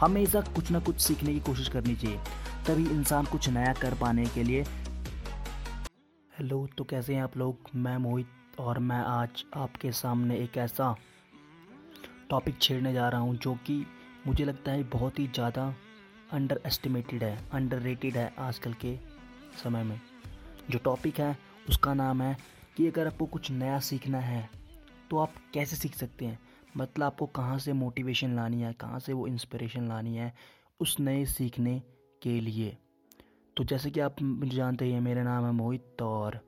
हमेशा कुछ ना कुछ सीखने की कोशिश करनी चाहिए, तभी इंसान कुछ नया कर पाने के लिए। हेलो तो कैसे हैं आप लोग? मैं मोहित और मैं आज आपके सामने एक ऐसा टॉपिक छेड़ने जा रहा हूँ, जो कि मुझे लगता है बहुत ही ज़्यादा अंडर एस्टिमेटेड है अंडर रेटेड है आजकल के समय में। जो टॉपिक है, उसका नाम है कि अगर आपको कुछ नया सीखना है तो आप कैसे सीख सकते हैं? मतलब आपको कहाँ से मोटिवेशन लानी है, कहाँ से वो इंस्पिरेशन लानी है, उस नए सीखने के लिए। तो जैसे कि आप मुझे जानते हैं मेरा नाम है मोहित और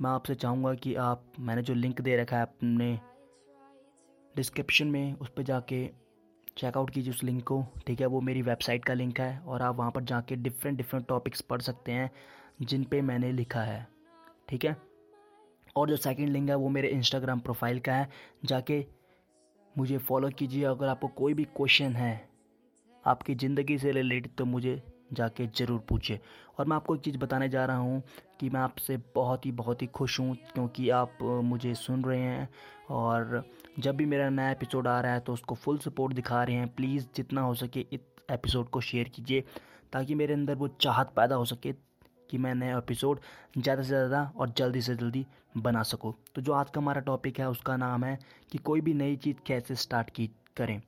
मैं आपसे चाहूँगा कि आप, मैंने जो लिंक दे रखा है अपने डिस्क्रिप्शन में, उस पर जाके चेकआउट कीजिए उस लिंक को, ठीक है? वो मेरी वेबसाइट का लिंक है और आप वहाँ पर जाके डिफरेंट डिफरेंट टॉपिक्स पढ़ सकते हैं, जिन पे मैंने लिखा है, ठीक है? और जो सेकंड लिंक है, वो मेरे इंस्टाग्राम प्रोफ़ाइल का है, जाके मुझे फॉलो कीजिए। अगर आपको कोई भी क्वेश्चन है आपकी ज़िंदगी से रिलेटेड तो मुझे जाके ज़रूर पूछिए। और मैं आपको एक चीज़ बताने जा रहा हूँ कि मैं आपसे बहुत ही बहुत ही खुश हूँ क्योंकि आप मुझे सुन रहे हैं। और जब भी मेरा नया एपिसोड आ रहा है तो उसको फुल सपोर्ट दिखा रहे हैं। प्लीज़ जितना हो सके इस एपिसोड को शेयर कीजिए ताकि मेरे अंदर वो चाहत पैदा हो सके। कि मैं नया एपिसोड ज़्यादा से ज़्यादा और जल्दी से जल्दी बना सकूँ। तो जो आज का हमारा टॉपिक है, उसका नाम है कि कोई भी नई चीज़ कैसे स्टार्ट की करें।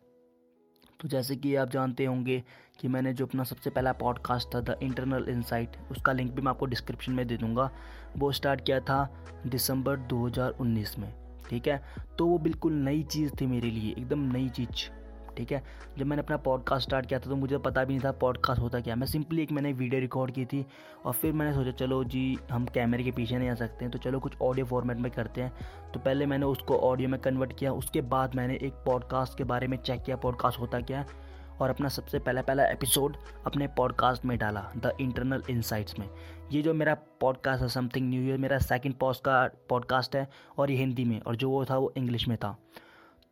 तो जैसे कि आप जानते होंगे कि मैंने जो अपना सबसे पहला पॉडकास्ट था द इंटरनल इंसाइट उसका लिंक भी मैं आपको डिस्क्रिप्शन में दे दूँगा। वो स्टार्ट किया था दिसंबर 2019 में, ठीक है? तो वो बिल्कुल नई चीज़ थी मेरे लिए, एकदम नई चीज़ ठीक है? जब मैंने अपना पॉडकास्ट स्टार्ट किया था तो मुझे पता भी नहीं था पॉडकास्ट होता क्या। मैं सिंपली एक मैंने वीडियो रिकॉर्ड की थी, और फिर मैंने सोचा, चलो जी, हम कैमरे के पीछे नहीं आ सकते हैं तो चलो कुछ ऑडियो फॉर्मेट में करते हैं। तो पहले मैंने उसको ऑडियो में कन्वर्ट किया, उसके बाद मैंने एक पॉडकास्ट के बारे में चेक किया पॉडकास्ट होता क्या है, और अपना सबसे पहला पहला एपिसोड अपने पॉडकास्ट में डाला द इंटरनल इनसाइट्स में। ये जो मेरा पॉडकास्ट है समथिंग न्यू ईयर मेरा सेकंड पॉस्ट का पॉडकास्ट है, और ये हिंदी में, और जो वो था, वो इंग्लिश में था।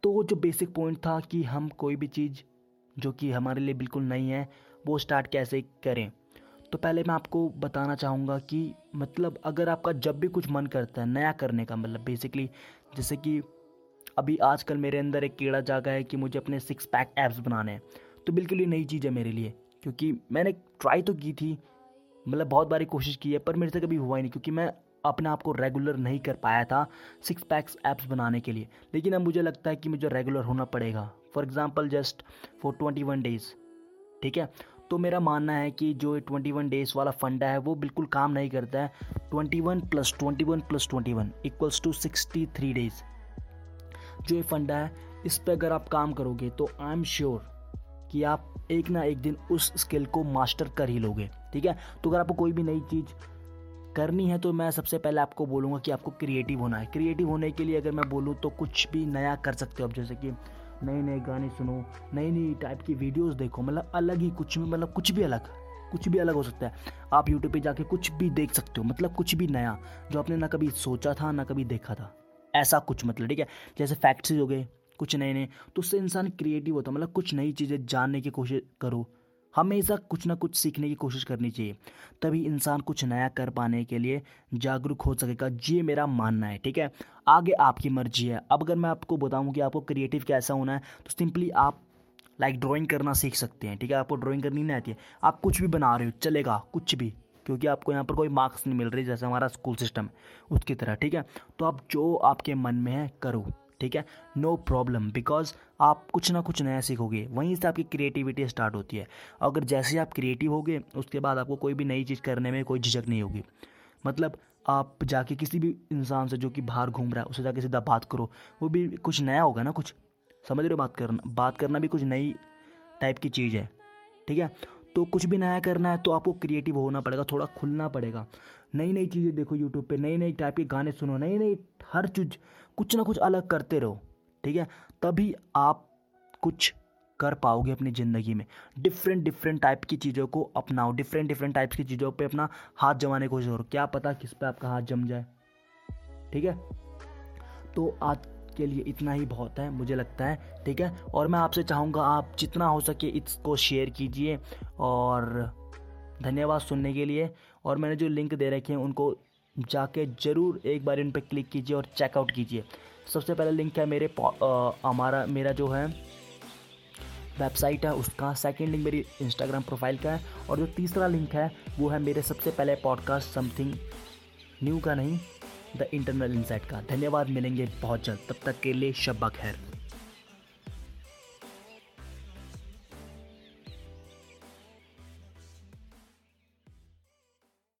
तो जो बेसिक पॉइंट था कि हम कोई भी चीज़ जो कि हमारे लिए बिल्कुल नहीं है, वो स्टार्ट कैसे करें? तो पहले मैं आपको बताना चाहूँगा कि मतलब अगर आपका जब भी कुछ मन करता है नया करने का मतलब बेसिकली जैसे कि अभी आजकल मेरे अंदर एक कीड़ा जागा है कि मुझे अपने सिक्स पैक एप्स बनाने हैं। तो बिल्कुल ही नई चीज़ है मेरे लिए, क्योंकि मैंने ट्राई तो की थी मतलब बहुत बारी कोशिश की है, पर मेरे से कभी हुआ ही नहीं, क्योंकि मैं अपने आप को रेगुलर नहीं कर पाया था सिक्स पैक्स ऐप्स बनाने के लिए। लेकिन अब मुझे लगता है कि मुझे रेगुलर होना पड़ेगा। For example just for twenty one days ठीक है? तो मेरा मानना है कि जो ट्वेंटी वन डेज़ वाला फंडा है, वो बिल्कुल काम नहीं करता है। Twenty one plus twenty one plus twenty one equals to sixty three days जो ये फंडा है, इस पर अगर आप काम करोगे तो आई एम श्योर कि आप एक ना एक दिन उस स्किल को मास्टर कर ही लोगे। ठीक है? तो अगर आपको कोई भी नई चीज़ करनी है तो मैं सबसे पहले आपको बोलूँगा कि आपको क्रिएटिव होना है। क्रिएटिव होने के लिए अगर मैं बोलूँ तो कुछ भी नया कर सकते हो। आप जैसे कि नए नए गाने सुनो नई नई टाइप की वीडियोस देखो मतलब अलग ही कुछ भी मतलब कुछ भी अलग, कुछ भी अलग हो सकता है। आप यूट्यूब पे जाके कुछ भी देख सकते हो मतलब कुछ भी नया, जो आपने ना कभी सोचा था, ना कभी देखा था। ऐसा कुछ मतलब ठीक है? जैसे फैक्ट्स हो गए, कुछ नए नए तो उससे इंसान क्रिएटिव होता है। मतलब कुछ नई चीज़ें जानने की कोशिश करो हमेशा कुछ ना कुछ सीखने की कोशिश करनी चाहिए। तभी इंसान कुछ नया कर पाने के लिए जागरूक हो सकेगा। ये मेरा मानना है, ठीक है? आगे आपकी मर्ज़ी है। अब अगर मैं आपको बताऊँ कि आपको क्रिएटिव कैसा होना है तो सिंपली आप लाइक ड्राइंग करना सीख सकते हैं, ठीक है? आपको ड्राइंग करनी नहीं आती है। आप कुछ भी बना रहे हो, चलेगा, कुछ भी, क्योंकि आपको यहाँ पर कोई मार्क्स नहीं मिल रही, जैसे हमारा स्कूल सिस्टम उसकी तरह, ठीक है? तो आप जो आपके मन में है, करो। ठीक है? नो प्रॉब्लम बिकॉज़ आप कुछ ना कुछ नया सीखोगे। वहीं से आपकी क्रिएटिविटी स्टार्ट होती है। अगर जैसे आप क्रिएटिव होगे, उसके बाद आपको कोई भी नई चीज़ करने में कोई झिझक नहीं होगी। मतलब आप जाके किसी भी इंसान से जो कि बाहर घूम रहा है उससे जाके सीधा बात करो। वो भी कुछ नया होगा ना कुछ? समझ रहे हो बात करना? बात करना भी कुछ नई टाइप की चीज़ है। ठीक है? तो कुछ भी नया करना है तो आपको क्रिएटिव होना पड़ेगा, थोड़ा खुलना पड़ेगा। नई नई चीज़ें देखो यूट्यूब पे नई नई टाइप के गाने सुनो नई नई हर चीज़, कुछ ना कुछ अलग करते रहो, ठीक है? तभी आप कुछ कर पाओगे अपनी ज़िंदगी में। डिफरेंट डिफरेंट टाइप की चीज़ों को अपनाओ डिफरेंट डिफरेंट टाइप्स की चीज़ों पे अपना हाथ जमाने की कोशिश करो। क्या पता किस पे आपका हाथ जम जाए, ठीक है? तो आज के लिए इतना ही बहुत है, मुझे लगता है, ठीक है? और मैं आपसे चाहूँगा, आप जितना हो सके इसको शेयर कीजिए और धन्यवाद सुनने के लिए। और मैंने जो लिंक दे रखे हैं, उनको जाके ज़रूर एक बार इन पर क्लिक कीजिए और चेकआउट कीजिए। सबसे पहला लिंक है मेरे हमारा, मेरा जो है वेबसाइट है, उसका। सेकेंड लिंक मेरी इंस्टाग्राम प्रोफ़ाइल का है। और जो तीसरा लिंक है, वो है मेरे सबसे पहले पॉडकास्ट समथिंग न्यू का नहीं द इंटरनल इंसाइट का धन्यवाद। मिलेंगे बहुत जल्द। तब तक के लिए शब्बा खैर।